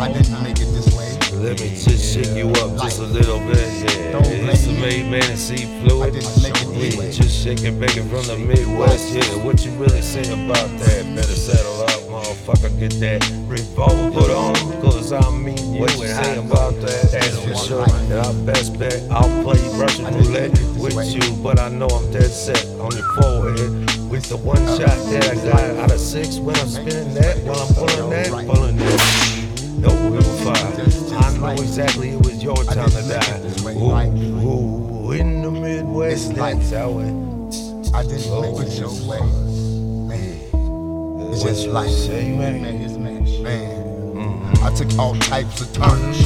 I didn't make it this way. Let me just shake you up just a little bit. Yeah, it's a made man see fluid. Yeah, just shaking it from the Midwest. Yeah, what you really say about that? Better settle up, motherfucker. Get that revolver on, cause I mean you. What you say about that? That's for sure. And I best bet I'll play Russian roulette with you, but I know I'm dead set on your forehead. With the one shot that I got out of six when I'm spinning that, while I'm pulling that, pulling that. No fire. I know exactly it was your time to die. Ooh, ooh, in the Midwest, that's how it. I didn't make it your way. Man, it's just life. Say, man. Man, it's man. Man, I took all types of turns.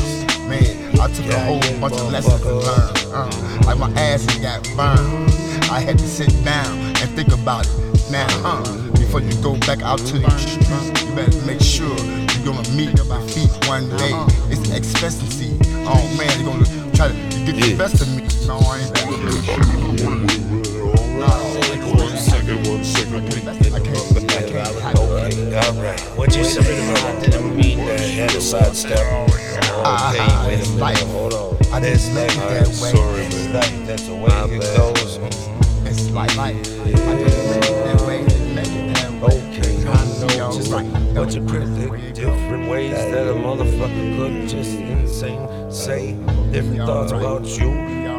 Man, I took a whole bunch of lessons to learn. Uh, like my ass got burned. I had to sit down and think about it. Now, huh? Before you go back out to the street, you better make sure you're gonna meet one day. Uh-huh. It's an expectancy. Oh man, you're gonna try to get the Yeah. best of me. No, I ain't that. One second, one second. I can't. I can't. Okay, alright. What you said about I didn't mean that. Had a sidestep. Okay, wait a minute. Hold on. I didn't make it that way. Sorry, It's man. like that's the way it goes. It's like I didn't make it that way. Didn't make that way. Okay, I know just like That bunch of cryptic, different ways that a motherfucker could just insane say different thoughts about you.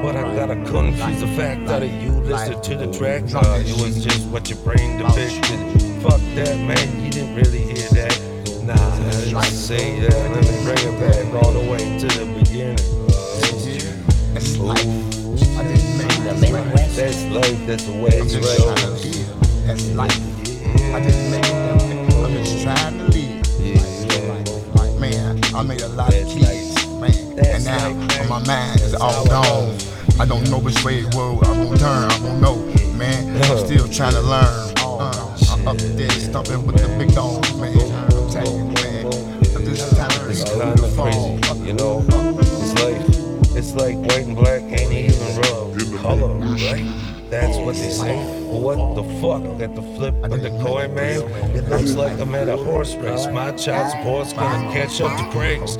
But I gotta confuse the fact that you listened to the track. Uh, it was just what your brain depicted. Fuck that, man, you didn't really hear that. Nah, I didn't say that. Let me bring it back all the way to the beginning. It's life. I didn't make it that way. That's life, that's the way I'm it's just trying to right. That's life. I didn't make that. Trying to live. Like, man, I made a lot of kids, man. And now my mind is all gone. I don't know which way world I'm gonna turn. I don't know, man. I'm still trying to learn. Uh, I'm up there stumping with the big dogs, man. I'm telling you, man. I'm just trying to It's kind of crazy, you know. It's like it's like white and black ain't even real color, right? That's what they say. What the fuck? At the flip of the coin, man. It looks like I'm at a horse race. My child support's gonna catch up to Craig's.